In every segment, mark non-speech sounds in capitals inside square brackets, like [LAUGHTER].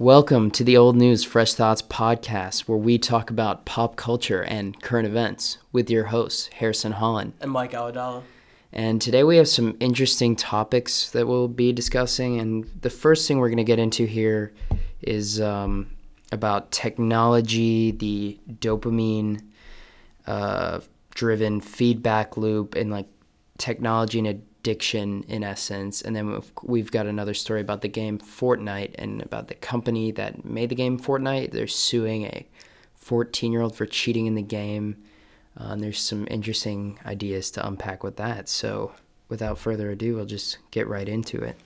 Welcome to the Old News Fresh Thoughts podcast, where we talk about pop culture and current events with your hosts, Harrison Holland. And Mike Awadala. And today we have some interesting topics that we'll be discussing. And the first thing we're going to get into here is um, about technology, the dopamine uh, driven feedback loop, and like technology and addiction in essence. And then we've got another story about the game Fortnite and about the company that made the game Fortnite. They're suing a 14 year old for cheating in the game. Uh, and there's some interesting ideas to unpack with that. So without further ado, we'll just get right into it.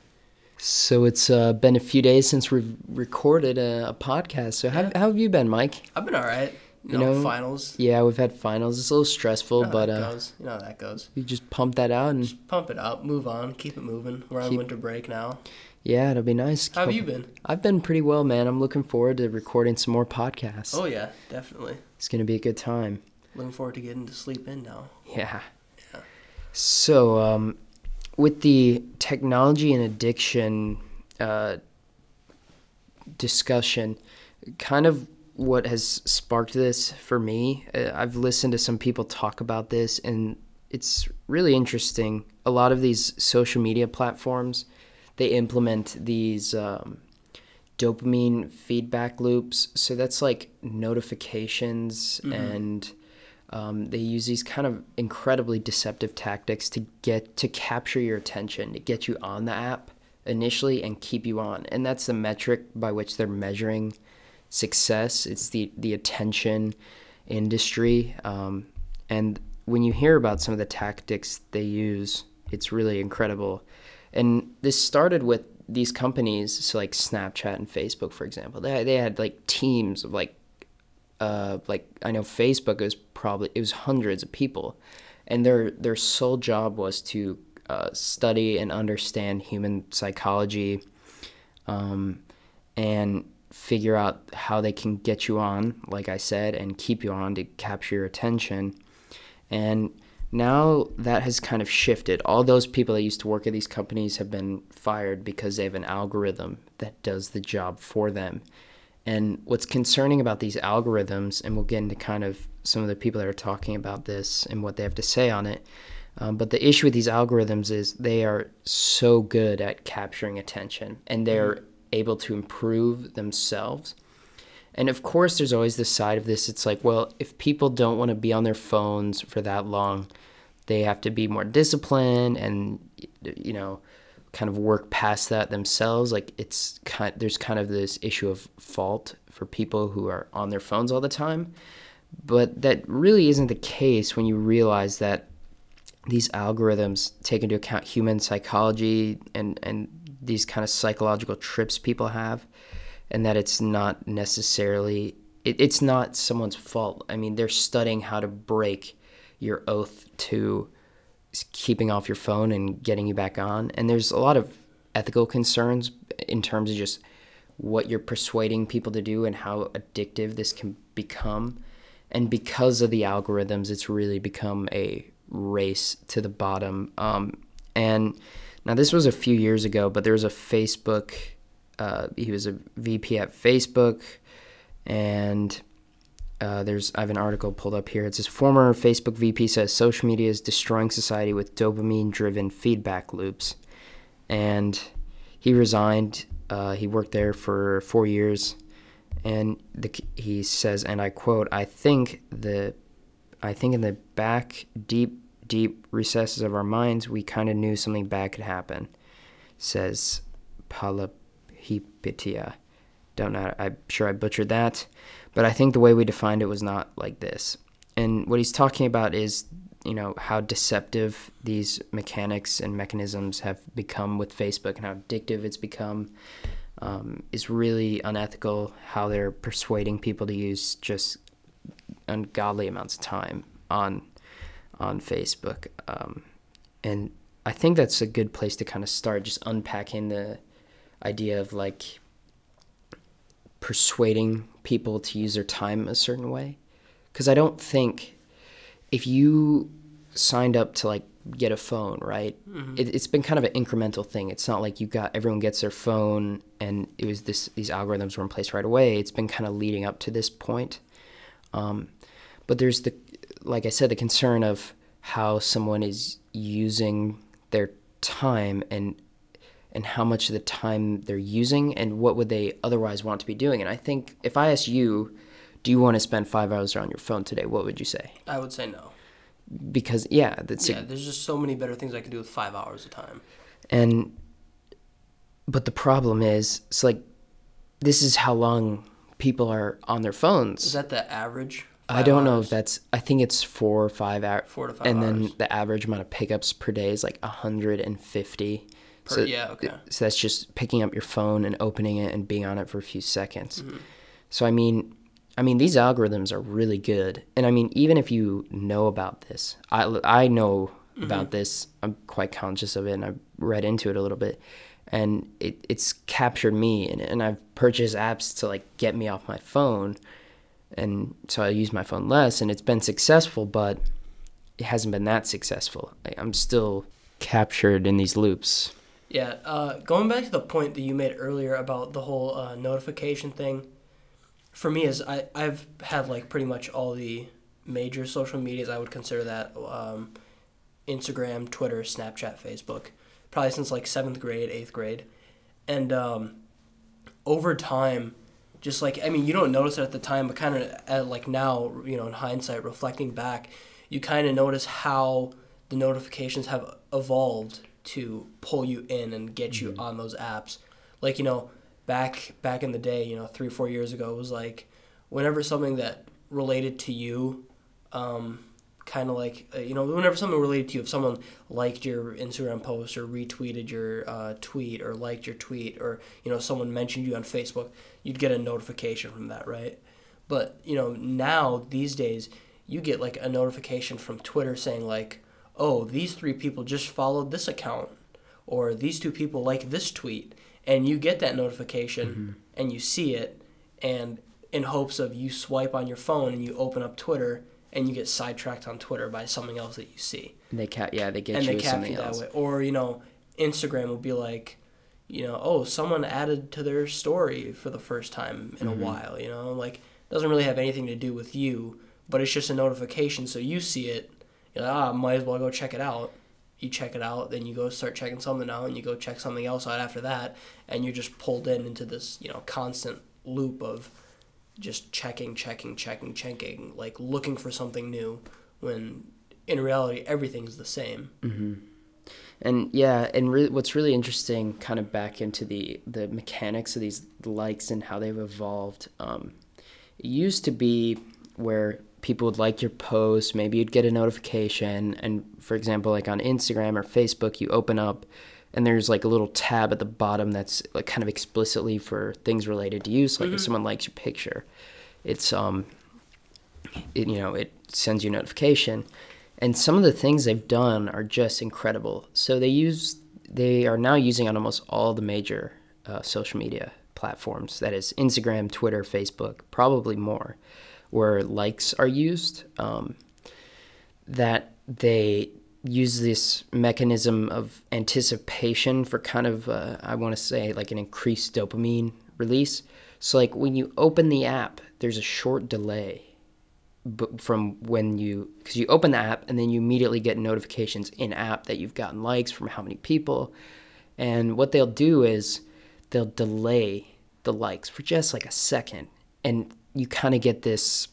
So it's uh, been a few days since we've recorded a, a podcast. So how, how have you been, Mike? I've been all right. You, know, finals. Yeah, we've had finals. It's a little stressful, you know but uh, goes. you know how that goes. You just pump that out and just pump it out, move on, keep it moving. We're on winter break now. Yeah, it'll be nice. How have you been? I've been pretty well, man. I'm looking forward to recording some more podcasts. Oh yeah, definitely. It's gonna be a good time. Looking forward to getting to sleep in now. Yeah. Yeah. So, um, with the technology and addiction uh, discussion, kind of what has sparked this for me. Uh, I've listened to some people talk about this, and it's really interesting. A lot of these social media platforms, they implement these um, dopamine feedback loops. So that's like notifications, mm-hmm. and um, they use these kind of incredibly deceptive tactics to get to capture your attention, to get you on the app initially and keep you on. And that's the metric by which they're measuring success. It's the the attention industry, um, and when you hear about some of the tactics they use, it's really incredible. And this started with these companies, so like Snapchat and Facebook, for example. They they had like teams of like, uh, like I know Facebook was probably it was hundreds of people, and their their sole job was to uh, study and understand human psychology, um, and figure out how they can get you on, like I said, and keep you on to capture your attention. And now that has kind of shifted. All those people that used to work at these companies have been fired because they have an algorithm that does the job for them. And what's concerning about these algorithms, and we'll get into kind of some of the people that are talking about this and what they have to say on it. Um, but the issue with these algorithms is they are so good at capturing attention and they're mm-hmm able to improve themselves. And of course, there's always the side of this. It's like, well, if people don't want to be on their phones for that long, they have to be more disciplined and, you know, kind of work past that themselves. Like it's kind, there's kind of this issue of fault for people who are on their phones all the time. But that really isn't the case when you realize that these algorithms take into account human psychology and, and these kind of psychological trips people have and that it's not necessarily it, it's not someone's fault. I mean they're studying how to break your oath to keeping off your phone and getting you back on and there's a lot of ethical concerns in terms of just what you're persuading people to do and how addictive this can become and because of the algorithms it's really become a race to the bottom um, and now, this was a few years ago, but there was a Facebook, uh, he was a VP at Facebook, and uh, there's I have an article pulled up here. It says former Facebook VP says social media is destroying society with dopamine-driven feedback loops, and he resigned. Uh, he worked there for four years, and the, he says, and I quote: "I think the, I think in the back deep deep recesses of our minds, we kind of knew something bad could happen, says Palahipitia. Don't know, I'm sure I butchered that, but I think the way we defined it was not like this. And what he's talking about is, you know, how deceptive these mechanics and mechanisms have become with Facebook and how addictive it's become. Um, is really unethical how they're persuading people to use just ungodly amounts of time on on Facebook. Um, and I think that's a good place to kind of start just unpacking the idea of like persuading people to use their time a certain way. Because I don't think if you signed up to like get a phone, right? Mm-hmm. It, has been kind of an incremental thing. It's not like you got everyone gets their phone and it was this these algorithms were in place right away. It's been kind of leading up to this point. Um, but there's the, like I said, the concern of how someone is using their time and and how much of the time they're using and what would they otherwise want to be doing. And I think if I ask you, do you want to spend five hours on your phone today? What would you say? I would say no. Because yeah, that's yeah. A, there's just so many better things I can do with five hours of time. And but the problem is, it's like this is how long people are on their phones. Is that the average? I don't hours? know if that's. I think it's four or five hours. Four to five. And hours. then the average amount of pickups per day is like hundred and fifty. Per, so, yeah, okay. So that's just picking up your phone and opening it and being on it for a few seconds. Mm-hmm. So I mean, I mean these algorithms are really good, and I mean even if you know about this, I I know mm-hmm. about this. I'm quite conscious of it, and I've read into it a little bit, and it it's captured me, and and I've purchased apps to like get me off my phone, and so I use my phone less, and it's been successful, but it hasn't been that successful. I'm still captured in these loops. Yeah, uh, going back to the point that you made earlier about the whole uh, notification thing, for me is I I've had like pretty much all the major social medias. I would consider that um, Instagram, Twitter, Snapchat, Facebook, probably since like seventh grade, eighth grade, and um, over time, just like I mean, you don't notice it at the time, but kind of like now, you know, in hindsight, reflecting back, you kind of notice how the notifications have evolved to pull you in and get you mm-hmm. on those apps. Like you know, back back in the day, you know, three four years ago, it was like whenever something that related to you, um, kind of like uh, you know, whenever something related to you, if someone liked your Instagram post or retweeted your uh, tweet or liked your tweet or you know someone mentioned you on Facebook, you'd get a notification from that, right? But you know now these days you get like a notification from Twitter saying like oh, these three people just followed this account, or these two people like this tweet, and you get that notification mm-hmm. and you see it, and in hopes of you swipe on your phone and you open up Twitter and you get sidetracked on Twitter by something else that you see. And they ca- yeah, they get and you they capture that way. Or you know, Instagram will be like, you know, oh, someone added to their story for the first time in mm-hmm. a while. You know, like doesn't really have anything to do with you, but it's just a notification, so you see it you're like, ah, might as well go check it out. You check it out, then you go start checking something out, and you go check something else out after that, and you're just pulled in into this, you know, constant loop of just checking, checking, checking, checking, like looking for something new, when in reality everything's the same. Mm-hmm. And yeah, and re- what's really interesting, kind of back into the the mechanics of these likes and how they've evolved. Um, it used to be where people would like your post, maybe you'd get a notification. And for example, like on Instagram or Facebook, you open up and there's like a little tab at the bottom that's like kind of explicitly for things related to you. So like mm-hmm. if someone likes your picture, it's um, it, you know, it sends you a notification. And some of the things they've done are just incredible. So they use, they are now using on almost all the major uh, social media platforms. That is Instagram, Twitter, Facebook, probably more where likes are used, um, that they use this mechanism of anticipation for kind of, uh, I want to say, like an increased dopamine release. So, like when you open the app, there's a short delay from when you, because you open the app and then you immediately get notifications in app that you've gotten likes from how many people. And what they'll do is they'll delay the likes for just like a second. And you kind of get this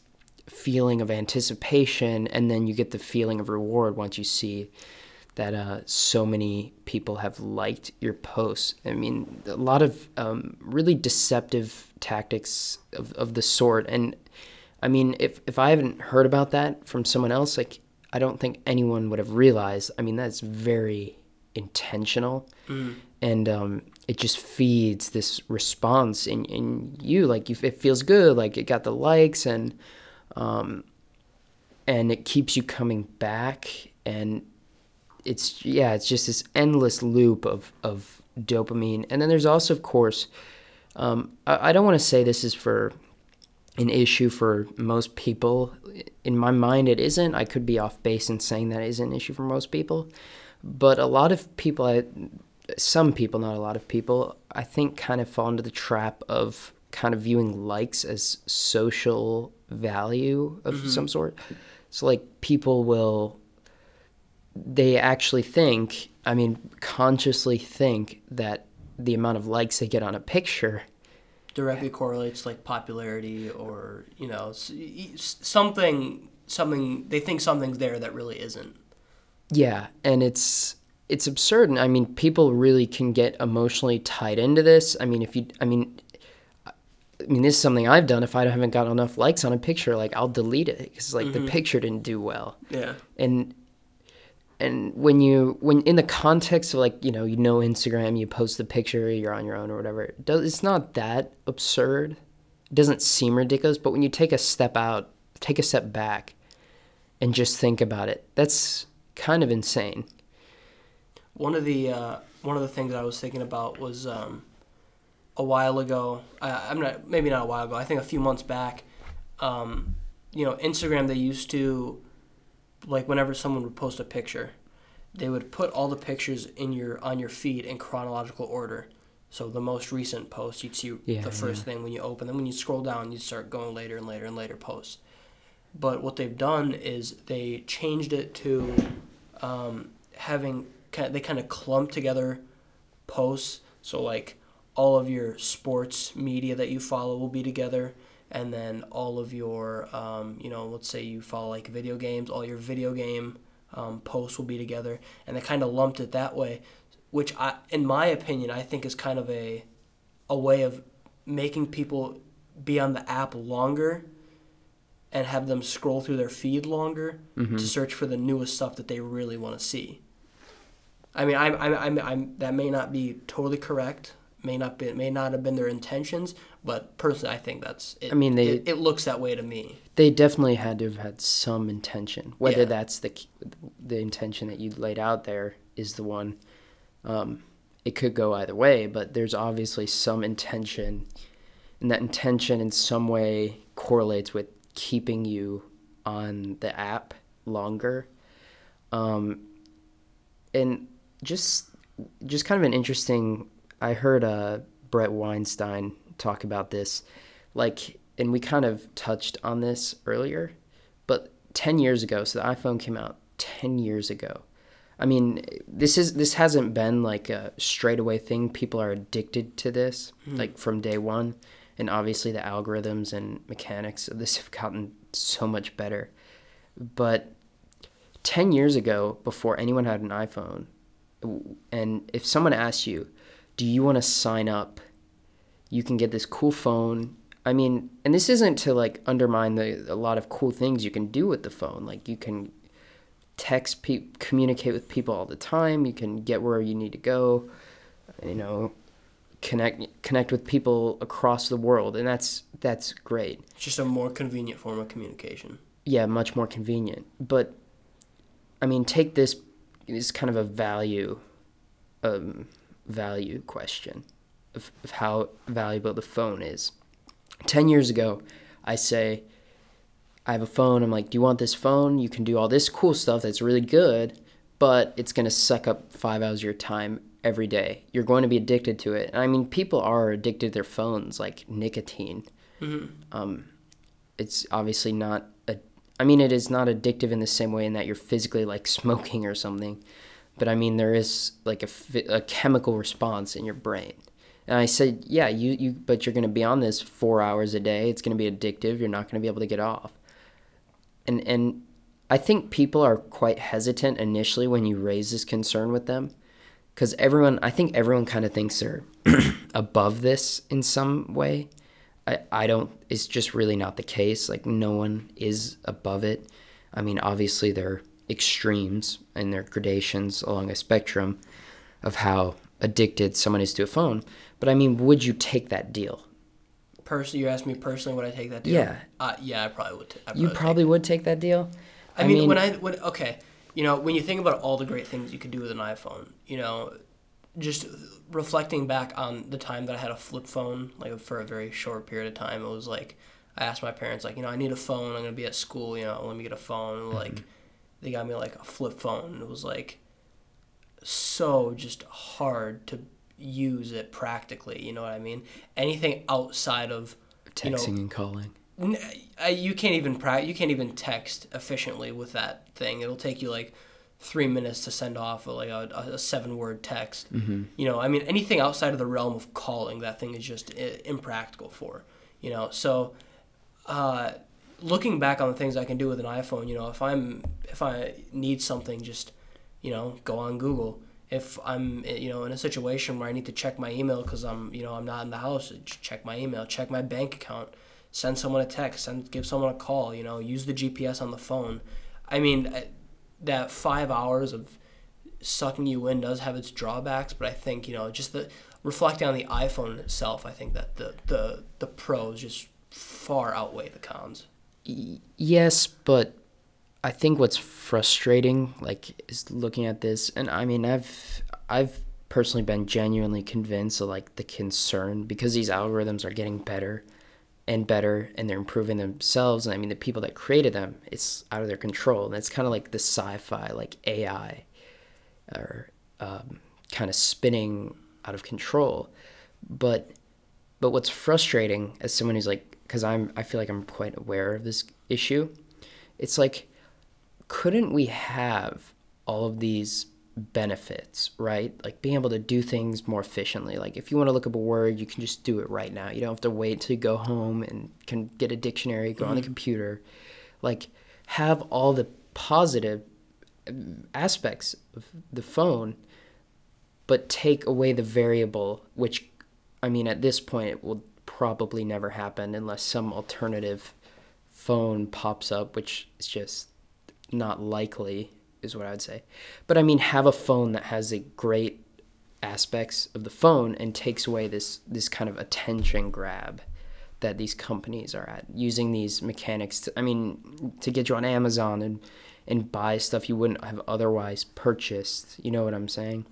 feeling of anticipation and then you get the feeling of reward once you see that uh, so many people have liked your posts. I mean, a lot of um, really deceptive tactics of, of the sort. And I mean, if, if I haven't heard about that from someone else, like, I don't think anyone would have realized. I mean, that's very intentional. Mm. And um, it just feeds this response in, in you like you, it feels good like it got the likes and um, and it keeps you coming back and it's yeah it's just this endless loop of of dopamine and then there's also of course um, I, I don't want to say this is for an issue for most people. In my mind, it isn't. I could be off base in saying that it is an issue for most people, but a lot of people, I, some people, not a lot of people, I think, kind of fall into the trap of kind of viewing likes as social value of mm-hmm. some sort. So like people will they actually think, I mean, consciously think that the amount of likes they get on a picture Directly correlates like popularity or you know something something they think something's there that really isn't. Yeah, and it's it's absurd. And I mean, people really can get emotionally tied into this. I mean, if you, I mean, I mean, this is something I've done. If I haven't got enough likes on a picture, like I'll delete it because like the picture didn't do well. Yeah. And and when you when in the context of like you know you know Instagram, you post the picture, you're on your own or whatever. It does it's not that absurd. It doesn't seem ridiculous, but when you take a step out, take a step back, and just think about it, that's kind of insane. One of the uh, one of the things I was thinking about was um, a while ago. I, I'm not maybe not a while ago. I think a few months back. Um, you know, Instagram they used to like whenever someone would post a picture, they would put all the pictures in your on your feed in chronological order. So the most recent post you'd see Yeah, the first thing when you open them. When you scroll down, you'd start going later and later and later posts. But what they've done is they changed it to um, having kind of, they kind of clump together posts. So like all of your sports media that you follow will be together, and then all of your um, you know let's say you follow like video games, all your video game um, posts will be together, and they kind of lumped it that way, which I in my opinion I think is kind of a a way of making people be on the app longer and have them scroll through their feed longer to search for the newest stuff that they really want to see. I mean, I'm, I'm, I'm, I'm, that may not be totally correct. May not be, may not have been their intentions, but personally, I think that's. It, I mean, they- it, it looks that way to me. They definitely had to have had some intention. Whether Yeah. that's the the intention that you laid out there is the one. Um, it could go either way, but there's obviously some intention, and that intention in some way correlates with keeping you on the app longer. Um, and just just kind of an interesting. I heard uh, Bret Weinstein talk about this, like, and we kind of touched on this earlier, but ten years ago, so the iPhone came out ten years ago. I mean, this is this hasn't been like a straightaway thing. People are addicted to this, like from day one, and obviously the algorithms and mechanics of this [LAUGHS] have gotten so much better. But 10 years ago, before anyone had an iPhone, and if someone asks you, do you want to sign up? You can get this cool phone. I mean, and this isn't to like undermine the a lot of cool things you can do with the phone. Like you can text pe- communicate with people all the time. You can get where you need to go. You know, connect connect with people across the world, and that's that's great It's just a more convenient form of communication. yeah, much more convenient. But I mean, take this is kind of a value, um, value question of, of how valuable the phone is. Ten years ago, I say, I have a phone. I'm like, do you want this phone? You can do all this cool stuff that's really good, but it's gonna suck up five hours of your time every day. You're going to be addicted to it. And I mean, people are addicted to their phones, like nicotine mm-hmm. um, it's obviously not a, I mean it is not addictive in the same way in that you're physically like smoking or something but I mean there is like a, a chemical response in your brain. And I said yeah you, you but you're going to be on this 4 hours a day. It's going to be addictive. You're not going to be able to get off. And and I think people are quite hesitant initially when you raise this concern with them because everyone I think everyone kind of thinks they're [CLEARS THROAT] above this in some way. I, I don't it's just really not the case. Like no one is above it. I mean obviously there extremes and their gradations along a spectrum of how addicted someone is to a phone but i mean would you take that deal Personally, you asked me personally, would I take that deal? Yeah. Uh, yeah, I probably would. T- I you would take probably would take that deal I mean, when I when okay, you know, when you think about all the great things you could do with an iPhone, you know, just reflecting back on the time that I had a flip phone, like for a very short period of time, it was like I asked my parents like, you know, I need a phone. I'm gonna be at school. You know, let me get a phone. Like, Mm-hmm. They got me like a flip phone. And it was like so just hard to use it practically. You know what I mean? Anything outside of you know, Texting and calling. You can't even pra- you can't even text efficiently with that thing. It'll take you like three minutes to send off a, like a, a seven word text. Mm-hmm. You know, I mean, anything outside of the realm of calling, that thing is just I- impractical for. You know, so uh, looking back on the things I can do with an iPhone, you know, if I'm if I need something, just you know, go on Google. If I'm eh, you know in a situation where I need to check my email because I'm you know I'm not in the house, eh, check my email, check my bank account, send someone a text, send give someone a call. You know, use the GPS on the phone. I mean, eh, that five hours of sucking you in does have its drawbacks, but I think you know just the reflecting on the iPhone itself, I think that the the the pros just far outweigh the cons. Yes, but I think what's frustrating, like, is looking at this, and I mean, I've I've personally been genuinely convinced of like the concern because these algorithms are getting better and better, and they're improving themselves. And I mean, the people that created them, it's out of their control. And it's kind of like the sci-fi, like AI, or um, kind of spinning out of control. But but what's frustrating as someone who's like, because I'm I feel like I'm quite aware of this issue. It's like, couldn't we have all of these benefits, right? Like being able to do things more efficiently. Like if you want to look up a word, you can just do it right now. You don't have to wait till you go home and can get a dictionary, go on the mm-hmm. computer. Like have all the positive uh, aspects of the phone, but take away the variable, which, I mean, at this point, it will probably never happen unless some alternative phone pops up, which is just not likely, is what I would say. But I mean, have a phone that has the great aspects of the phone and takes away this this kind of attention grab that these companies are at using these mechanics to, I mean to get you on Amazon and and buy stuff you wouldn't have otherwise purchased. You know what I'm saying?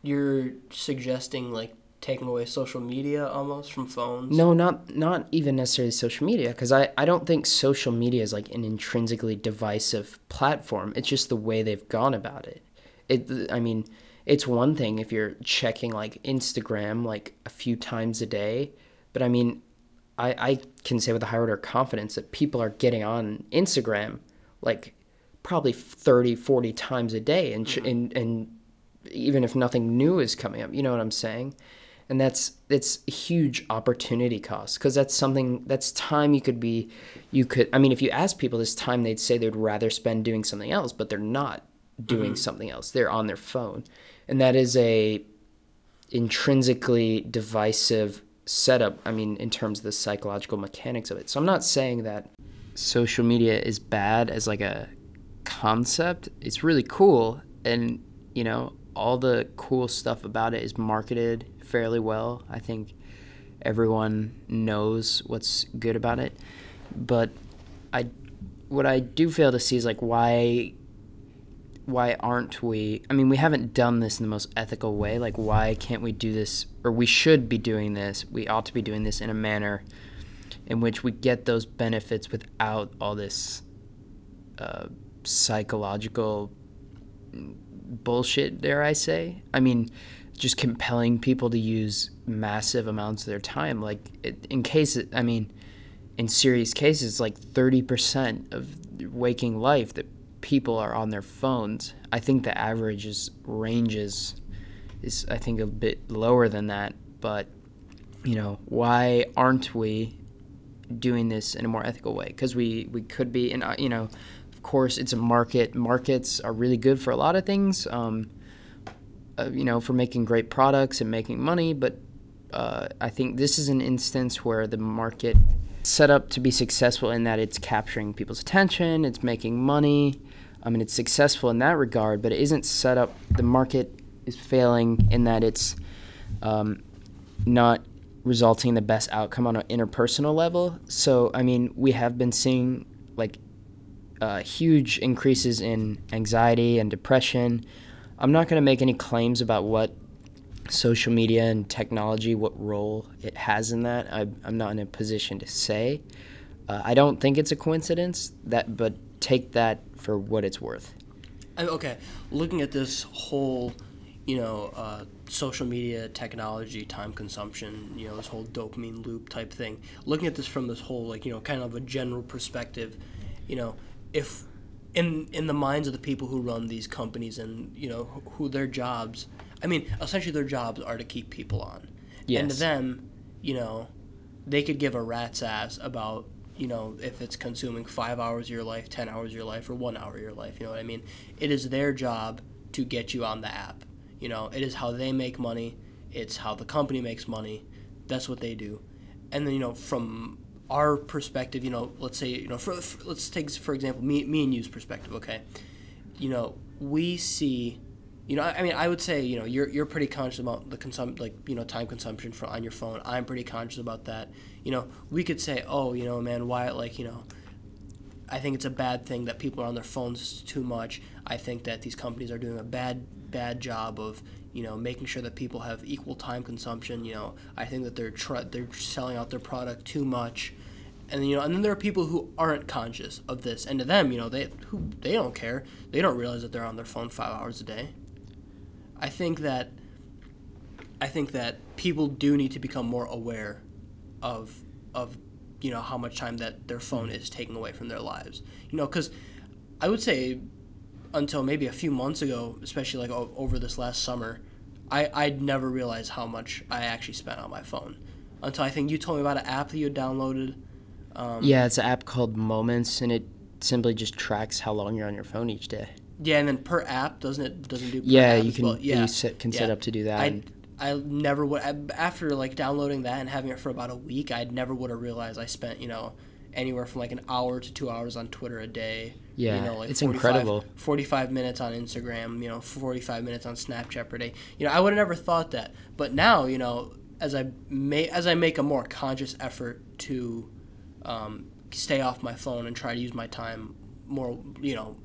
You're suggesting like taking away social media almost from phones. No, not not even necessarily social media, because I, I don't think social media is like an intrinsically divisive platform. It's just the way they've gone about it. It I mean, it's one thing if you're checking like Instagram like a few times a day, but I mean, I I can say with a high order of confidence that people are getting on Instagram like probably 30, 40 times a day, and ch mm-hmm. and and even if nothing new is coming up, you know what I'm saying? And that's it's a huge opportunity cost because that's something that's time you could be you could i mean if you ask people this time they'd say they'd rather spend doing something else but they're not doing mm-hmm. something else. They're on their phone. And that is a intrinsically divisive setup i mean in terms of the psychological mechanics of it. So i'm not saying that social media is bad as like a concept. It's really cool. And you know all the cool stuff about it is marketed fairly well. I think everyone knows what's good about it. But I what I do fail to see is like why why aren't we I mean we haven't done this in the most ethical way. Like why can't we do this or we should be doing this. We ought to be doing this in a manner in which we get those benefits without all this uh, psychological bullshit, dare I say. I mean, just compelling people to use massive amounts of their time. Like, in cases, I mean, in serious cases, like 30% of waking life that people are on their phones. I think the average is ranges is, I think, a bit lower than that. But, you know, why aren't we doing this in a more ethical way? Because we, we could be, and, uh, you know, of course, it's a market. Markets are really good for a lot of things, um, uh, you know, for making great products and making money. But uh, I think this is an instance where the market set up to be successful in that it's capturing people's attention, it's making money. I mean, it's successful in that regard, but it isn't set up. The market is failing in that it's um, not resulting in the best outcome on an interpersonal level. So, I mean, we have been seeing like uh, huge increases in anxiety and depression. I'm not going to make any claims about what social media and technology, what role it has in that. I, I'm not in a position to say. Uh, I don't think it's a coincidence that, but take that for what it's worth. Okay, looking at this whole, you know, uh, social media technology, time consumption, you know, this whole dopamine loop type thing. Looking at this from this whole like you know kind of a general perspective, you know, if in in the minds of the people who run these companies and you know who, who their jobs, I mean, essentially their jobs are to keep people on, Yes. and to them, you know, they could give a rat's ass about you know if it's consuming five hours of your life ten hours of your life or one hour of your life you know what i mean? It is their job to get you on the app you know? It is how they make money. It's how the company makes money. That's what they do. And then you know from our perspective you know let's say you know for, for let's take for example me, me and you's perspective okay you know we see you know, I I mean, I would say, you know, you're you're pretty conscious about the consum like you know time consumption for on your phone. I'm pretty conscious about that. You know, we could say, oh, you know, man, why, like, you know, I think it's a bad thing that people are on their phones too much. I think that these companies are doing a bad bad job of you know making sure that people have equal time consumption. You know, I think that they're tr- they're selling out their product too much. And you know, and then there are people who aren't conscious of this, and to them, you know, they who they don't care. They don't realize that they're on their phone five hours a day. I think that I think that people do need to become more aware of of you know how much time that their phone is taking away from their lives. You know, because I would say until maybe a few months ago, especially like o- over this last summer, I I'd never realized how much I actually spent on my phone until I think you told me about an app that you had downloaded. Um, Yeah, it's an app called Moments, and it simply just tracks how long you're on your phone each day. Yeah, and then per app doesn't it doesn't do Yeah, you can well? yeah you set, can set up to do that. I I never would after like downloading that and having it for about a week. I never would have realized I spent you know anywhere from like an hour to two hours on Twitter a day. Yeah, you know, like it's 45 incredible. Forty-five minutes on Instagram. You know, forty-five minutes on Snapchat per day. You know, I would have never thought that, but now you know, as I may as I make a more conscious effort to um, stay off my phone and try to use my time more, you know,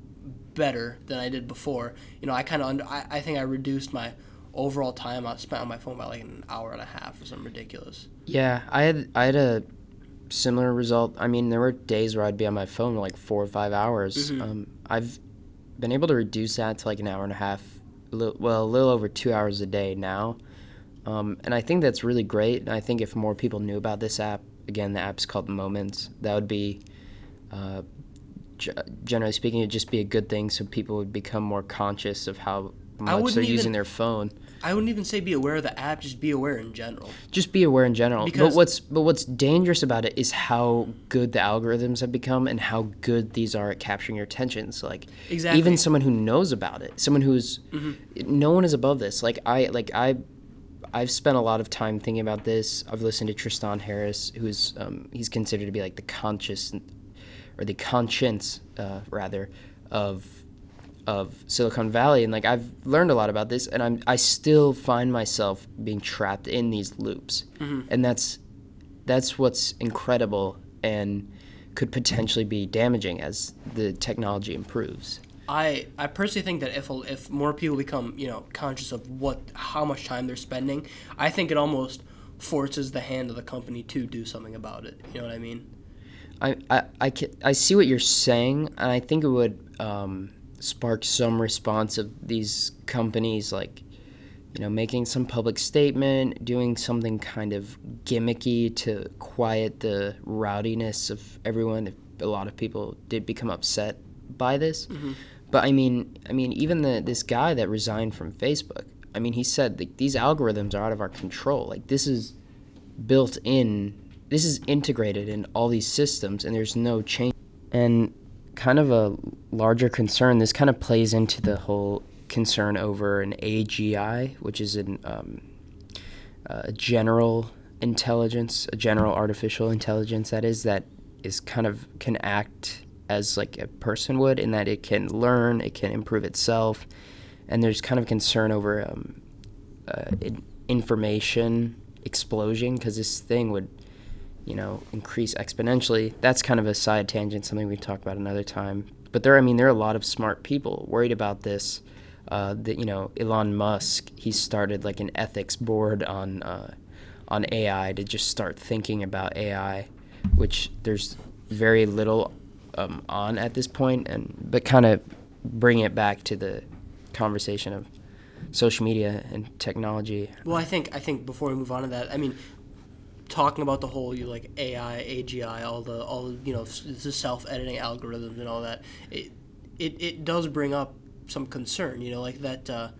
better than I did before. You know, I kind of under, I, I think I reduced my overall time I spent on my phone by like an hour and a half or something ridiculous. Yeah, I had I had a similar result. I mean, there were days where I'd be on my phone like four or five hours. Mhm. Um, I've been able to reduce that to like an hour and a half, a little, well, a little over two hours a day now. Um, and I think that's really great. And I think if more people knew about this app, again, the app's called Moments, that would be, uh, g- generally speaking, it'd just be a good thing so people would become more conscious of how much they're even- using their phone. I wouldn't even say be aware of the app, just be aware in general. just be aware in general. Because- but what's but what's dangerous about it is how good the algorithms have become and how good these are at capturing your attention. So like Exactly. even someone who knows about it, someone who's no one is above this. Like I like I I've spent a lot of time thinking about this. I've listened to Tristan Harris, who's um, he's considered to be like the conscious or the conscience uh, rather of of Silicon Valley, and like I've learned a lot about this, and I'm I still find myself being trapped in these loops, and that's that's what's incredible and could potentially be damaging as the technology improves. I, I personally think that if if more people become you know conscious of what how much time they're spending, I think it almost forces the hand of the company to do something about it. You know what I mean? I I I, can, I see what you're saying, and I think it would um, spark some response of these companies like you know, making some public statement, doing something kind of gimmicky to quiet the rowdiness of everyone. A lot of people did become upset by this, mm-hmm. but I mean, I mean, even the this guy that resigned from Facebook. I mean, he said like these algorithms are out of our control. Like this is built in. This is integrated in all these systems, and there's no change. And kind of a larger concern. This kind of plays into the whole concern over an AGI, which is an um, a general intelligence, a general artificial intelligence that is that is kind of can act as like a person would, in that it can learn, it can improve itself, and there's kind of concern over um, uh, information explosion because this thing would you know increase exponentially that's kind of a side tangent something we talk about another time but there i mean there are a lot of smart people worried about this uh, that you know elon musk he started like an ethics board on uh, on ai to just start thinking about ai which there's very little um, on at this point, and but kind of bring it back to the conversation of social media and technology. Well, I think I think before we move on to that, I mean, talking about the whole you like AI, AGI, all the all you know the self editing algorithms and all that. It, it it does bring up some concern, you know, like that. Uh,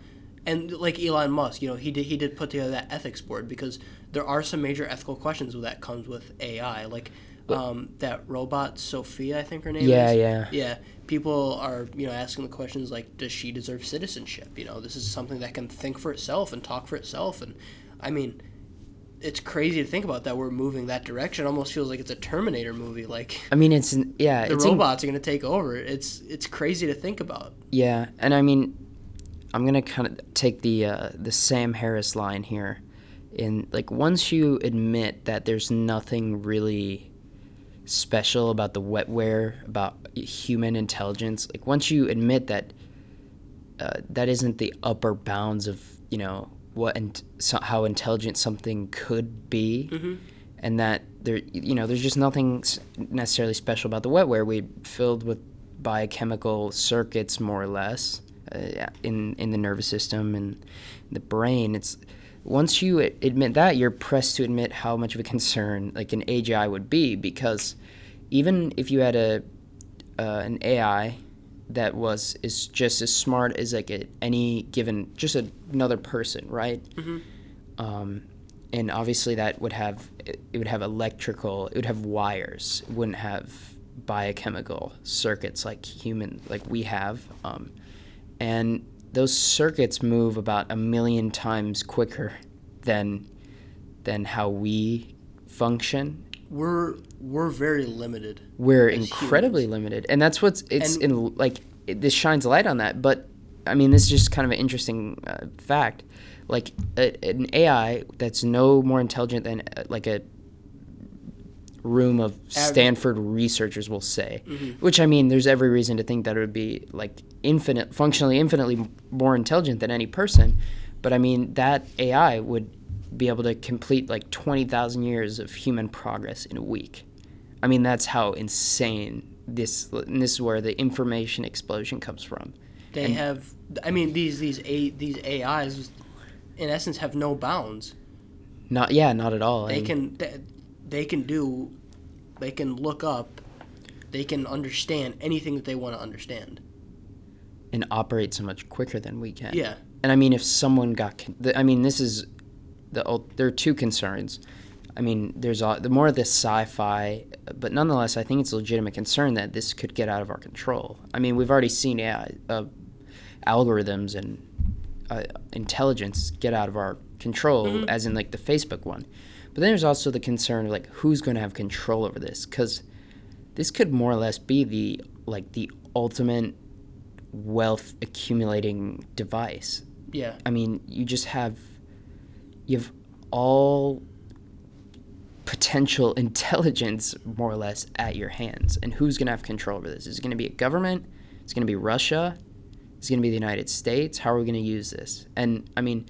and like Elon Musk, you know, he did he did put together that ethics board because there are some major ethical questions that comes with AI, like um, that robot Sophia, I think her name Yeah, is. yeah. Yeah, people are you know asking the questions like, does she deserve citizenship? You know, this is something that can think for itself and talk for itself, and I mean, it's crazy to think about that we're moving that direction. It almost feels like it's a Terminator movie. Like I mean, it's yeah, the it's in- robots are going to take over. It's it's crazy to think about. Yeah, and I mean, I'm gonna kind of take the uh, the Sam Harris line here. In like, once you admit that there's nothing really special about the wetware, about human intelligence, like once you admit that uh, that isn't the upper bounds of you know what and so, how intelligent something could be, and that there you know there's just nothing necessarily special about the wetware. We filled with biochemical circuits more or less uh, in in the nervous system and the brain. It's once you admit that, you're pressed to admit how much of a concern like an AGI would be because even if you had a uh, an AI that was is just as smart as like a, any given just a, another person, right? Um, and obviously that would have it it would have electrical, it would have wires, it wouldn't have biochemical circuits like human like we have. Um, and those circuits move about a million times quicker than than how we function We're we're very limited. we're incredibly limited. And that's what's it's And- in like it, this shines a light on that. But i mean this is just kind of an interesting uh, fact. Like a, an ai that's no more intelligent than uh, like a room of stanford researchers will say which i mean there's every reason to think that it would be like infinite functionally infinitely more intelligent than any person. But i mean that ai would be able to complete like 20,000 years of human progress in a week I mean, that's how insane this. And this is where the information explosion comes from. They And- have. I mean, these these a these AIs, in essence, have no bounds. Not yeah, not at all. They mean, can they, they can do, they can look up, they can understand anything that they want to understand. and operate so much quicker than we can. Yeah. And I mean, if someone got, I mean, this is the there are two concerns. I mean, there's a, the more of this sci-fi, but nonetheless, I think it's a legitimate concern that this could get out of our control. I mean, we've already seen AI, uh, algorithms and uh, intelligence get out of our control, as in like the Facebook one. But then there's also the concern of like who's going to have control over this, because this could more or less be the like the ultimate wealth accumulating device. Yeah. I mean, you just have you have all potential [LAUGHS] intelligence more or less at your hands. And who's going to have control over this? Is it going to be a government? Is it going to be Russia? Is it going to be the United States? How are we going to use this? And I mean,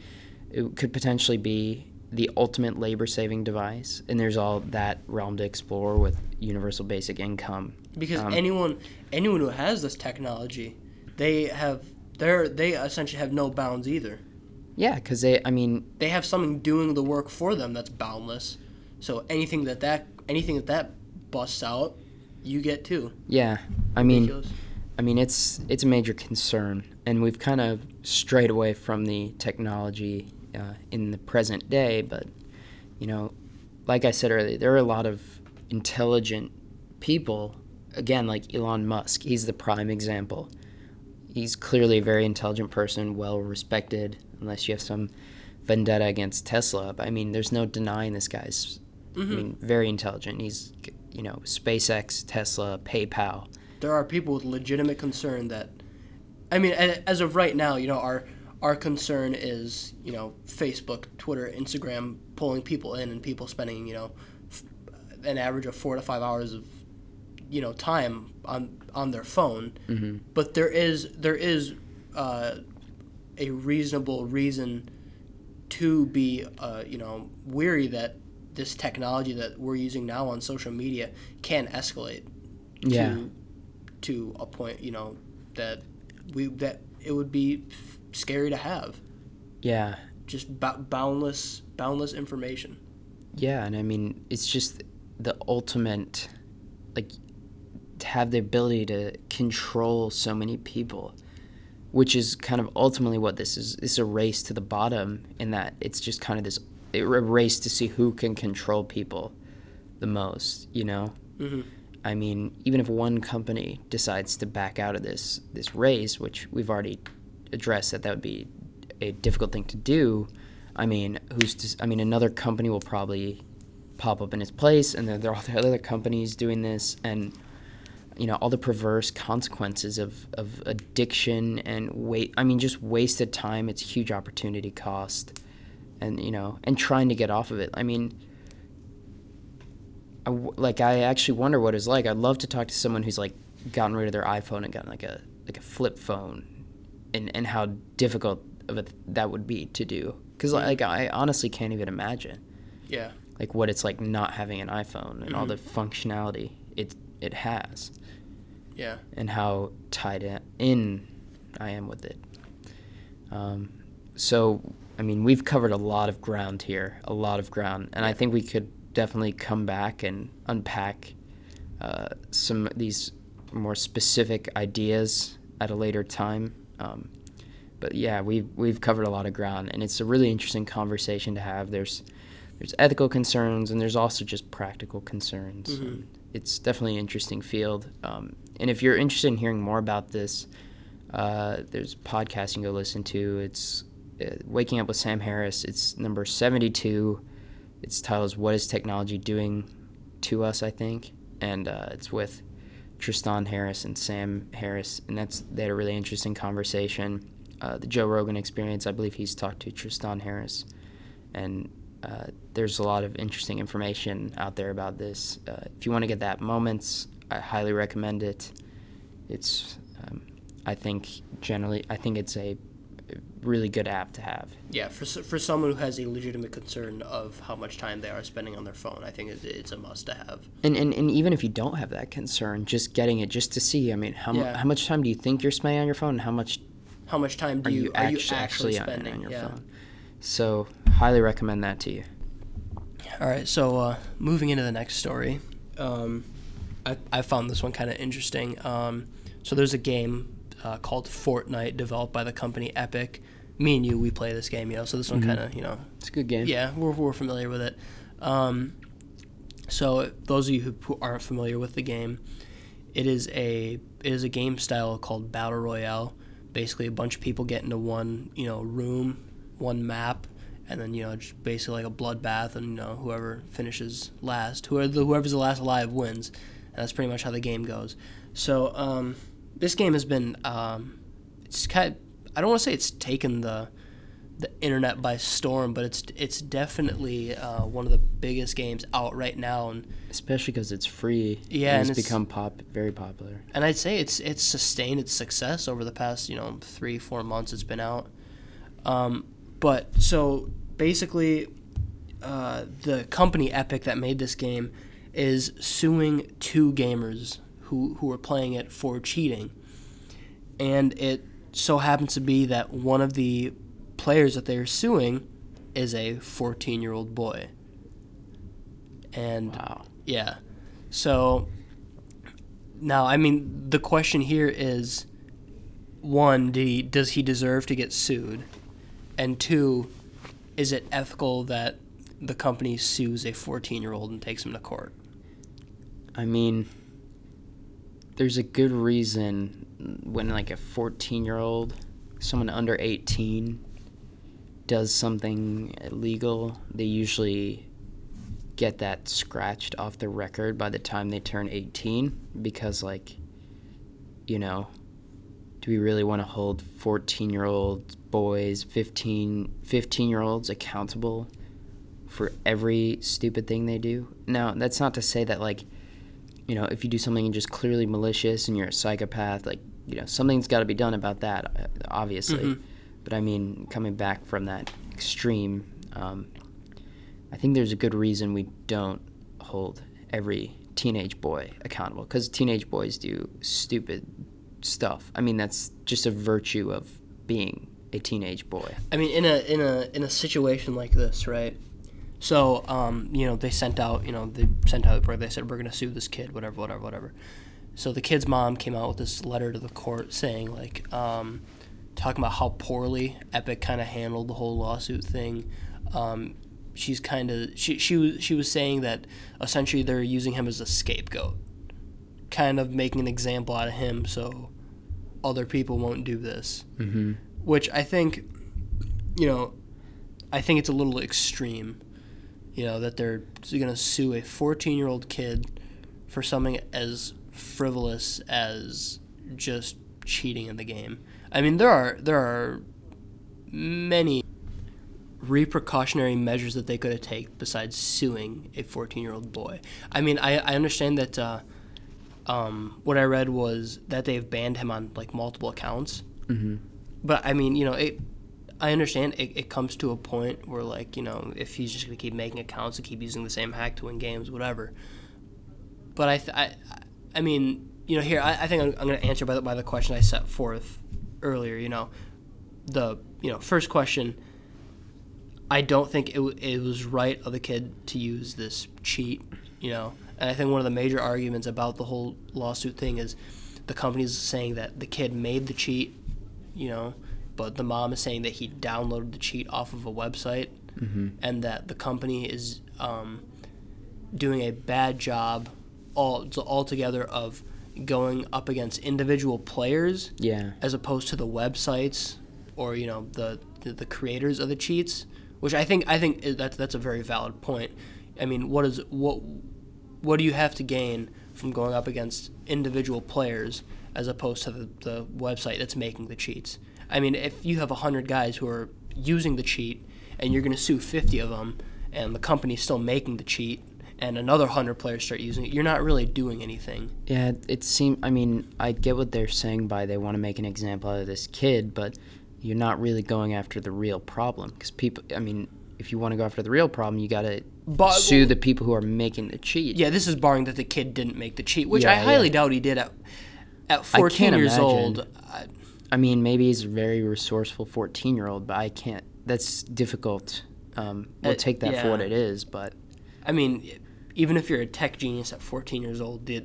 it could potentially be the ultimate labor saving device. And there's all that realm to explore with universal basic income. Because Um, anyone anyone who has this technology, they have they're they essentially have no bounds either. Yeah, because they, I mean, They have something doing the work for them that's boundless. So anything that that anything that that busts out, you get too. yeah, I mean, Ridiculous. I mean, it's it's a major concern, and we've kind of strayed away from the technology uh, in the present day. But you know, like I said earlier, there are a lot of intelligent people. Again, like Elon Musk, he's the prime example. He's clearly a very intelligent person, well respected, unless you have some vendetta against Tesla. But I mean, there's no denying this guy's. I mean, very intelligent. He's, you know, SpaceX, Tesla, PayPal. there are people with legitimate concern that I mean as of right now, you know, our our concern is, you know, Facebook, Twitter, Instagram pulling people in and people spending, you know, f- an average of 4 to 5 hours of you know, time on on their phone. Mm-hmm. But there is there is uh, a reasonable reason to be uh, you know, weary that this technology that we're using now on social media can escalate Yeah. to to a point you know that we that it would be scary to have Yeah. just bou- boundless boundless information Yeah, and I mean, it's just the ultimate, like, to have the ability to control so many people, which is kind of ultimately what this is. It's a race to the bottom, in that it's just kind of this a race to see who can control people the most. You know. Mhm. I mean, even if one company decides to back out of this this race, which we've already addressed that that would be a difficult thing to do. I mean, who's to, I mean, another company will probably pop up in its place, and then there are all the other companies doing this, and you know all the perverse consequences of, of addiction and wait. I mean, just wasted time. It's huge opportunity cost, and you know, and trying to get off of it. I mean, I like I actually wonder what it's like. I'd love to talk to someone who's like gotten rid of their iPhone and gotten like a like a flip phone, and and how difficult of a that would be to do. Because like I honestly can't even imagine yeah like what it's like not having an iPhone and all the functionality it it has, yeah and how tied in I am with it. Um, so I mean, we've covered a lot of ground here, a lot of ground, and I think we could definitely come back and unpack uh, some of these more specific ideas at a later time. Um, but yeah, we've we've covered a lot of ground, and it's a really interesting conversation to have. There's there's ethical concerns, and there's also just practical concerns. And It's definitely an interesting field. Um, and if you're interested in hearing more about this, uh, there's a podcast you can go listen to. It's Waking Up with Sam Harris. It's number 72. Its title is What is Technology Doing to Us, I think. And uh, it's with Tristan Harris and Sam Harris. And that's they had a really interesting conversation. Uh, the Joe Rogan experience, I believe he's talked to Tristan Harris. And uh, there's a lot of interesting information out there about this. Uh, if you want to get that moments, I highly recommend it. It's, um, I think generally, I think it's a really good app to have. yeah for for someone who has a legitimate concern of how much time they are spending on their phone i think it's, it's a must to have And, and and even if you don't have that concern, just getting it just to see. I mean, how mu- Yeah. how much time do you think you're spending on your phone? And how much how much time do are you, you, are you actu- actually, actually, on, spending on your yeah phone? So highly recommend that to you. All right, so uh, moving into the next story, um, I, I found this one kind of interesting. Um, so there's a game uh, called Fortnite developed by the company Epic. Me and you, we play this game, you know. So this one kind of, you know, It's a good game. yeah, we're, we're familiar with it. Um, so those of you who, who aren't familiar with the game, it is a it is a game style called battle royale. Basically, a bunch of people get into one you know room, one map, and then you know just basically like a bloodbath, and you know whoever finishes last, whoever whoever's the last alive wins. And that's pretty much how the game goes. So um, this game has been um, it's kind. I don't want to say it's taken the the internet by storm, but it's it's definitely uh, one of the biggest games out right now, and Especially because it's free. Yeah, and and it's, it's- become pop very popular. and I'd say it's it's sustained its success over the past you know three four months it's been out. Um, but so basically, uh, the company Epic that made this game is suing two gamers who who were playing it for cheating, and it so happens to be that one of the players that they're suing is a 14 year old boy. And Wow. yeah. So now, I mean, the question here is one, did he, does he deserve to get sued? And two, is it ethical that the company sues a 14 year old and takes him to court? I mean, there's a good reason when like a 14 year old, someone under 18, does something illegal, they usually get that scratched off the record by the time they turn 18 because, like, you know, do we really want to hold 14 year old boys, 15, 15 year olds accountable for every stupid thing they do? Now, that's not to say that, like, you know, if you do something just clearly malicious and you're a psychopath, like, you know, something's got to be done about that, uh, obviously. Mhm. But I mean, coming back from that extreme, um, I think there's a good reason we don't hold every teenage boy accountable because teenage boys do stupid stuff. I mean, that's just a virtue of being a teenage boy. I mean, in a in a in a situation like this, right? So, um, you know, they sent out, you know, they sent out where they said we're gonna sue this kid, whatever, whatever, whatever. So the kid's mom came out with this letter to the court saying like, um, talking about how poorly Epic kind of handled the whole lawsuit thing. Um, she's kind of she she was she was saying that essentially they're using him as a scapegoat, kind of making an example out of him so other people won't do this. Mm-hmm. Which I think, you know, I think it's a little extreme. You know that they're going to sue a 14 year old kid for something as frivolous as just cheating in the game. I mean, there are there are many repercussionary measures that they could have taken besides suing a 14 year old boy. I mean, I, I understand that uh, um, what I read was that they've banned him on like multiple accounts. Mm-hmm. But I mean, you know, it. I understand it, it comes to a point where like you know if he's just gonna keep making accounts and keep using the same hack to win games, whatever. But I, th- I, I mean, you know, here I, I think I'm, I'm gonna answer by the, by the question I set forth earlier. You know, the you know first question I don't think it, w- it was right of the kid to use this cheat, you know. And I think one of the major arguments about the whole lawsuit thing is the company's saying that the kid made the cheat, you know, but the mom is saying that he downloaded the cheat off of a website Mm-hmm. and that the company is um, doing a bad job all altogether of going up against individual players Yeah. as opposed to the websites or you know the the, the creators of the cheats, which I think I think that's that's a very valid point. I mean, what is what what do you have to gain from going up against individual players as opposed to the, the website that's making the cheats? I mean, if you have hundred guys who are using the cheat and you're going to sue fifty of them, and the company's still making the cheat, and another hundred players start using it, you're not really doing anything. Yeah, it- seems. I mean, I get what they're saying by they want to make an example out of this kid, but you're not really going after the real problem because people. I mean, if you want to go after the real problem, you gotta But- sue the people who are making the cheat. Yeah, this is barring that the kid didn't make the cheat, which Yeah, I highly yeah. doubt he did at at 14 years imagine. old. I, mean, maybe he's a very resourceful 14 year old, but I can't. That's difficult. Um, we'll Uh, take that for what it is, but I mean, even if you're a tech genius at 14 years old, the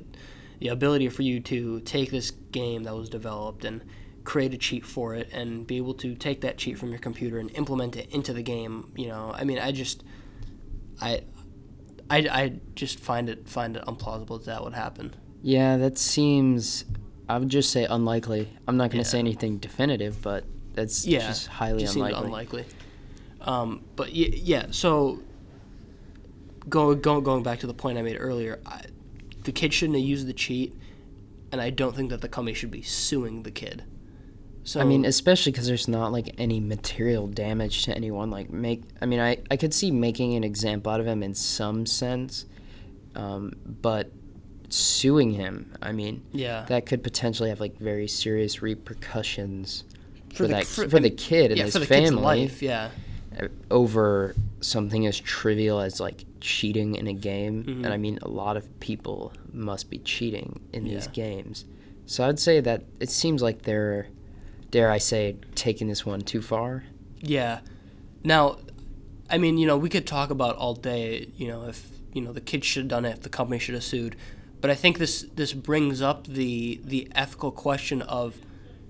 the ability for you to take this game that was developed and create a cheat for it and be able to take that cheat from your computer and implement it into the game, you know, I mean, I just I I, I just find it find it implausible that that would happen. yeah, that seems. I would just say unlikely. I'm not going to Yeah. say anything definitive, but that's Yeah, just highly just unlikely. unlikely. Um, but y- yeah, so go, go, going back to the point I made earlier, I, the kid shouldn't have used the cheat, and I don't think that the company should be suing the kid. So I mean, especially because there's not like any material damage to anyone. Like make, I mean, I I could see making an example out of him in some sense, um, but suing him, I mean, yeah, that could potentially have like very serious repercussions for, the- that for- for, the kid and yeah, his for family life, yeah, uh, over something as trivial as like cheating in a game. Mhm. And I mean, a lot of people must be cheating in these games. So I'd say that it seems like they're, dare I say, taking this one too far. yeah. Now, I mean, you know, we could talk about all day, you know, if you know the kid should have done it, if the company should have sued, but I think this this brings up the the ethical question of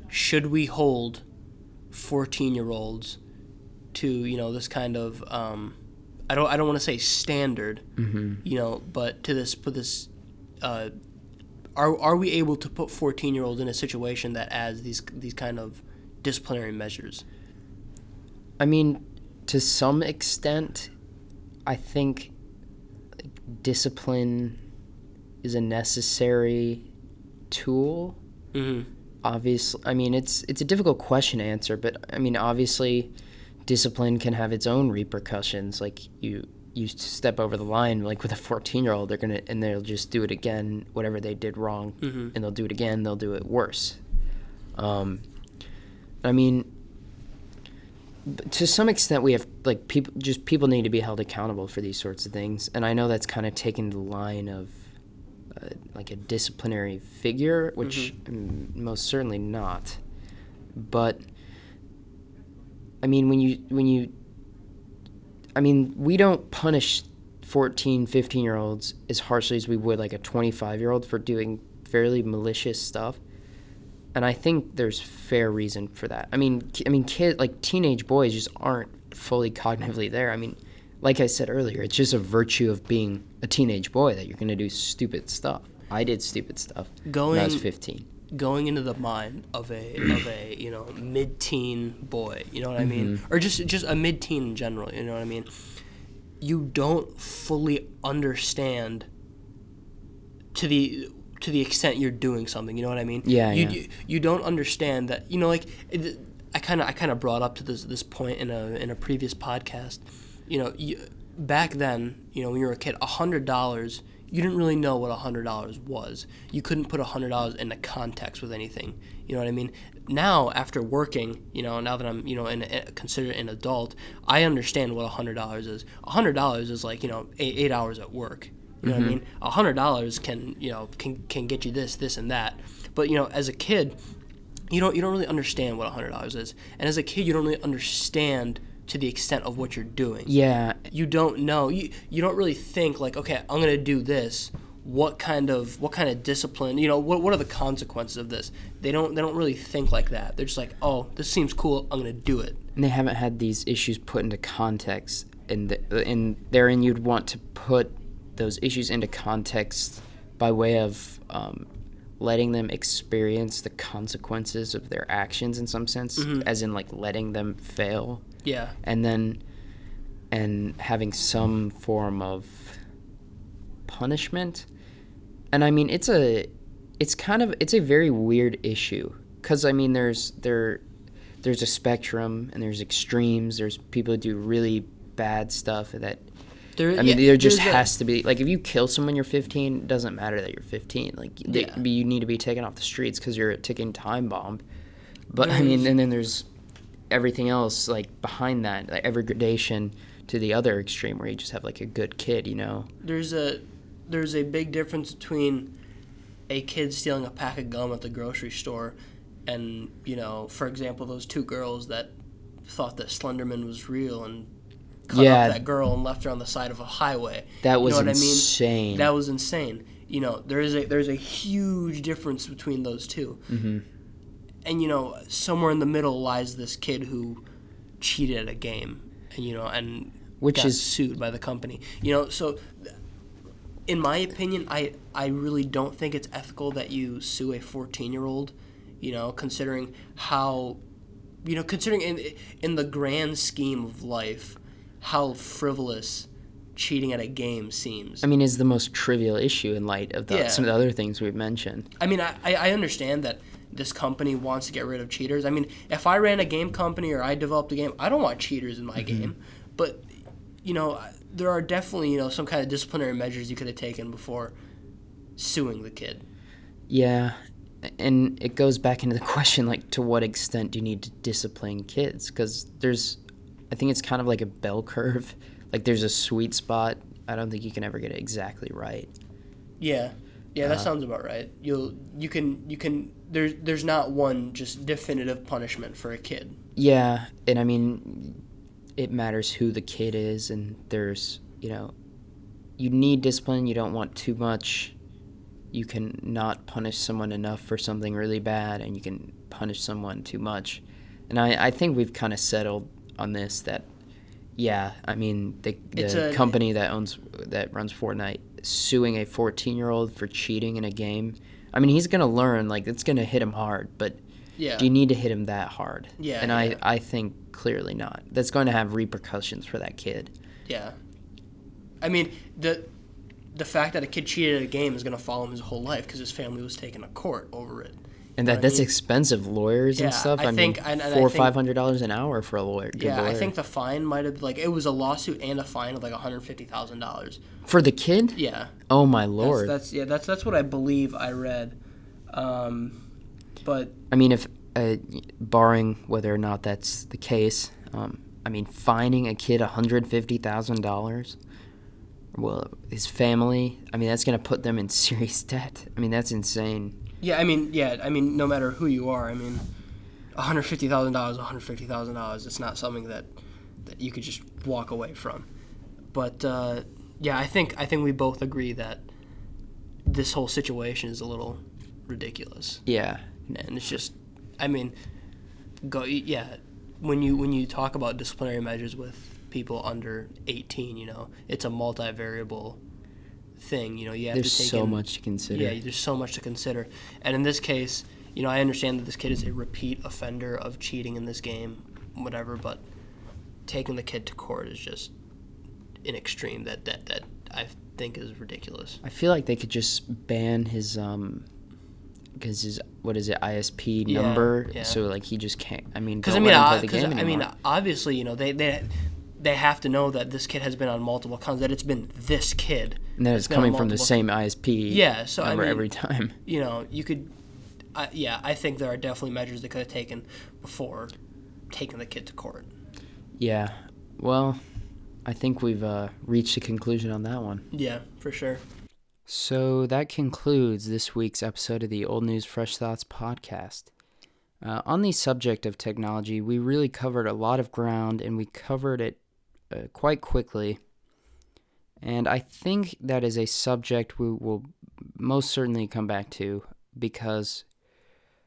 should we hold 14 year olds to you know this kind of um, I don't I don't want to say standard Mm-hmm. you know but to this put this uh, are are we able to put 14 year olds in a situation that adds these these kind of disciplinary measures I mean, to some extent, I think discipline is a necessary tool. mm-hmm. Obviously, I mean it's it's a difficult question to answer, but I mean obviously, discipline can have its own repercussions. Like you you step over the line, like with a fourteen year old, they're gonna and they'll just do it again, whatever they did wrong, Mhm. and they'll do it again. They'll do it worse. Um, I mean, to some extent we have like people just people need to be held accountable for these sorts of things and i know that's kind of taken the line of like a disciplinary figure which mm most certainly not but i mean when you when you i mean we don't punish 14 15 year olds as harshly as we would like a 25 year old for doing fairly malicious stuff and I think there's fair reason for that. I mean, I mean, kid like teenage boys just aren't fully cognitively there. I mean, like I said earlier, it's just a virtue of being a teenage boy that you're gonna do stupid stuff. I did stupid stuff Going when I was 15. going into the mind of a of a you know mid-teen boy you know what i mean mm-hmm. or just just a mid-teen in general you know what i mean you don't fully understand to the to the extent you're doing something you know what i mean Yeah, you yeah. you, you don't understand that you know like it, i kind of i kind of brought up to this this point in a in a previous podcast you know you, back then you know when you were a kid a hundred dollars you didn't really know what a hundred dollars was. You couldn't put a hundred dollars into context with anything. You know what i mean? Now after working you know now that i'm you know in, in, considered an adult i understand what a hundred dollars is. A hundred dollars is like you know eight, eight hours at work. You know what I mm-hmm. mean? A hundred dollars can you know can can get you this, this, and that. But you know, as a kid, you don't you don't really understand what a hundred dollars is, and as a kid, you don't really understand to the extent of what you're doing. Yeah, You don't know. You you don't really think like, okay, I'm gonna do this. What kind of what kind of discipline? You know, what what are the consequences of this? They don't they don't really think like that. They're just like, oh, this seems cool. I'm gonna do it. and they haven't had these issues put into context, and the, and therein you'd want to put those issues into context by way of um, letting them experience the consequences of their actions in some sense, as in like letting them fail. Yeah. and then and having some form of punishment. And i mean it's a it's kind of it's a very weird issue. Because i mean there's there there's a spectrum and there's extremes. There's people who do really bad stuff that There, i mean yeah, there just there's a- has to be like if you kill someone you're 15 it doesn't matter that you're 15 like they, Yeah. you need to be taken off the streets because you're a ticking time bomb. But i mean and then there's everything else like behind that like every gradation to the other extreme where you just have like a good kid you know? There's a there's a big difference between a kid stealing a pack of gum at the grocery store and you know for example those two girls that thought that slenderman was real and cut Yeah. up that girl and left her on the side of a highway. That You was know what insane i mean? that was insane. You know there is a there's a huge difference between those 2 Mhm. And you know somewhere in the middle lies this kid who cheated at a game and you know and Which got is- sued by the company. You know so in my opinion i i really don't think it's ethical that you sue a 14 year old you know considering how you know considering in in the grand scheme of life how frivolous cheating at a game seems. I mean is the most trivial issue in light of the, Yeah. some of the other things we've mentioned. I mean, I, I I understand that this company wants to get rid of cheaters. I mean, if I ran a game company or I developed a game, I don't want cheaters in my game. But, you know, there are definitely, you know, some kind of disciplinary measures you could have taken before suing the kid. yeah and it goes back into the [LAUGHS] question like to what extent do you need to discipline kids because there's i think it's kind of like a bell curve [LAUGHS] like there's a sweet spot i don't think you can ever get it exactly right Yeah. Yeah, that Uh, sounds about right. You'll you can you can there's there's not one just definitive punishment for a kid. Yeah, and I mean, it matters who the kid is, and there's, you know, you need discipline. You don't want too much. You can not punish someone enough for something really bad, and you can punish someone too much. And I, I think we've kind of settled on this that, yeah, I mean, the, the a- company that owns that runs Fortnite suing a 14 year old for cheating in a game. I mean, he's gonna learn. Like, it's gonna hit him hard, but Yeah. do you need to hit him that hard? Yeah, And yeah. I, I think clearly not. That's going to have repercussions for that kid. Yeah. I mean, the the fact that a kid cheated at a game is going to follow him his whole life because his family was taken to court over it. And that I that's mean? expensive. Lawyers Yeah, and stuff. I I, think- mean, I four or five hundred dollars an hour for a lawyer. Yeah, lawyer. I think the fine might have like it was a lawsuit and a fine of like one hundred fifty thousand dollars. for the kid. Yeah, Oh my that's, lord! that's yeah, that's that's what I believe I read. Um, but I mean, if uh, barring whether or not that's the case, Um, I mean, fining a kid $150,000. Well, his family, I mean, that's going to put them in [LAUGHS] serious debt. I mean, that's insane. Yeah, I mean, yeah, I mean, no matter who you are, I mean, one hundred fifty thousand dollars, one hundred fifty thousand dollars. It's not something that that you could just walk away from. But uh, yeah, I think I think we both agree that this whole situation is a little ridiculous, Yeah. and it's just, I mean, go yeah, when you when you talk about disciplinary measures with people under eighteen, you know, it's a multivariable thing. You know, you have There's to take so in- much to consider. yeah, there's so much to consider. And in this case, you know, I understand that this kid is a repeat offender of cheating in this game, whatever, but taking the kid to court is just an extreme that that, that I think is ridiculous. I feel like they could just ban his um because his what is it ISP number yeah. so like he just can't I mean Because I mean, let I, play the 'cause, game I mean, obviously, you know, they they they have to know that this kid has been on multiple accounts, that it's been this kid. and then it's coming from the same ISP Yeah, so I mean, every time you know, you could, I, yeah, I think there are definitely measures they could have taken before taking the kid to court. yeah well I think we've uh, reached a conclusion on that one Yeah, for sure. So that concludes this week's episode of the Old News Fresh Thoughts podcast. Uh, on the subject of technology, we really covered a lot of ground and we covered it uh, quite quickly. And I think that is a subject we will most certainly come back to because,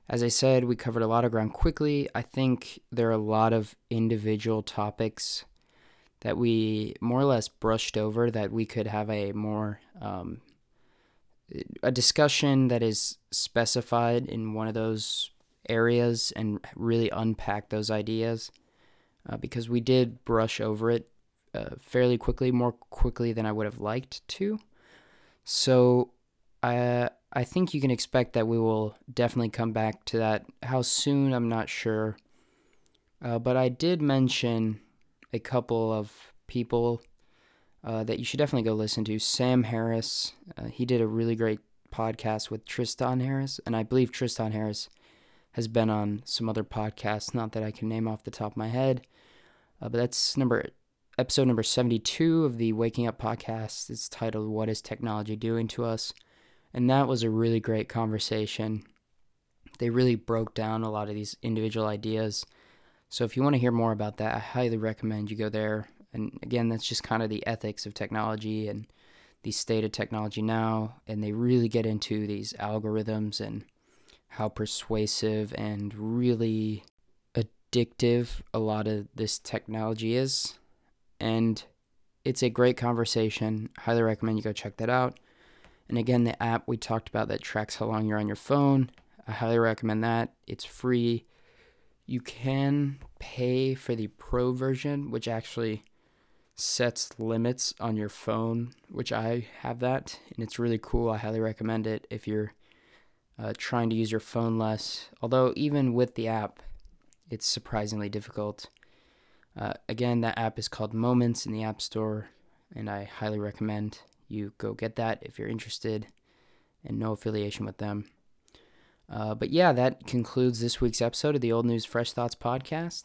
as I said, we covered a lot of ground quickly. I think there are a lot of individual topics that we more or less brushed over that we could have a more um, a discussion that is specified in one of those areas and really unpack those ideas uh, because we did brush over it uh, fairly quickly, more quickly than I would have liked to. So I I think you can expect that we will definitely come back to that. How soon, I'm not sure. Uh, but I did mention a couple of people uh, that you should definitely go listen to. Sam Harris, uh, he did a really great podcast with Tristan Harris, and I believe Tristan Harris has been on some other podcasts, not that I can name off the top of my head, uh, but that's number episode number 72 of the Waking Up podcast. It's titled "What Is Technology Doing to Us," and that was a really great conversation. They really broke down a lot of these individual ideas. So if you want to hear more about that, I highly recommend you go there. And again, that's just kind of the ethics of technology and the state of technology now. And they really get into these algorithms and how persuasive and really addictive a lot of this technology is. And it's a great conversation. Highly recommend you go check that out. And again, the app we talked about that tracks how long you're on your phone, I highly recommend that. It's free. You can pay for the pro version, which actually sets limits on your phone, which I have that, and it's really cool. I highly recommend it if you're uh, trying to use your phone less. Although, even with the app, it's surprisingly difficult. Uh, again, that app is called Moments in the App Store, and I highly recommend you go get that if you're interested, and no affiliation with them. Uh, but yeah, that concludes this week's episode of the Old News Fresh Thoughts podcast.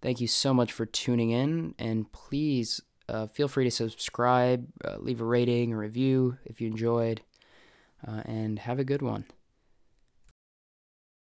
Thank you so much for tuning in, and please uh, feel free to subscribe, uh, leave a rating, a review if you enjoyed, uh, and have a good one.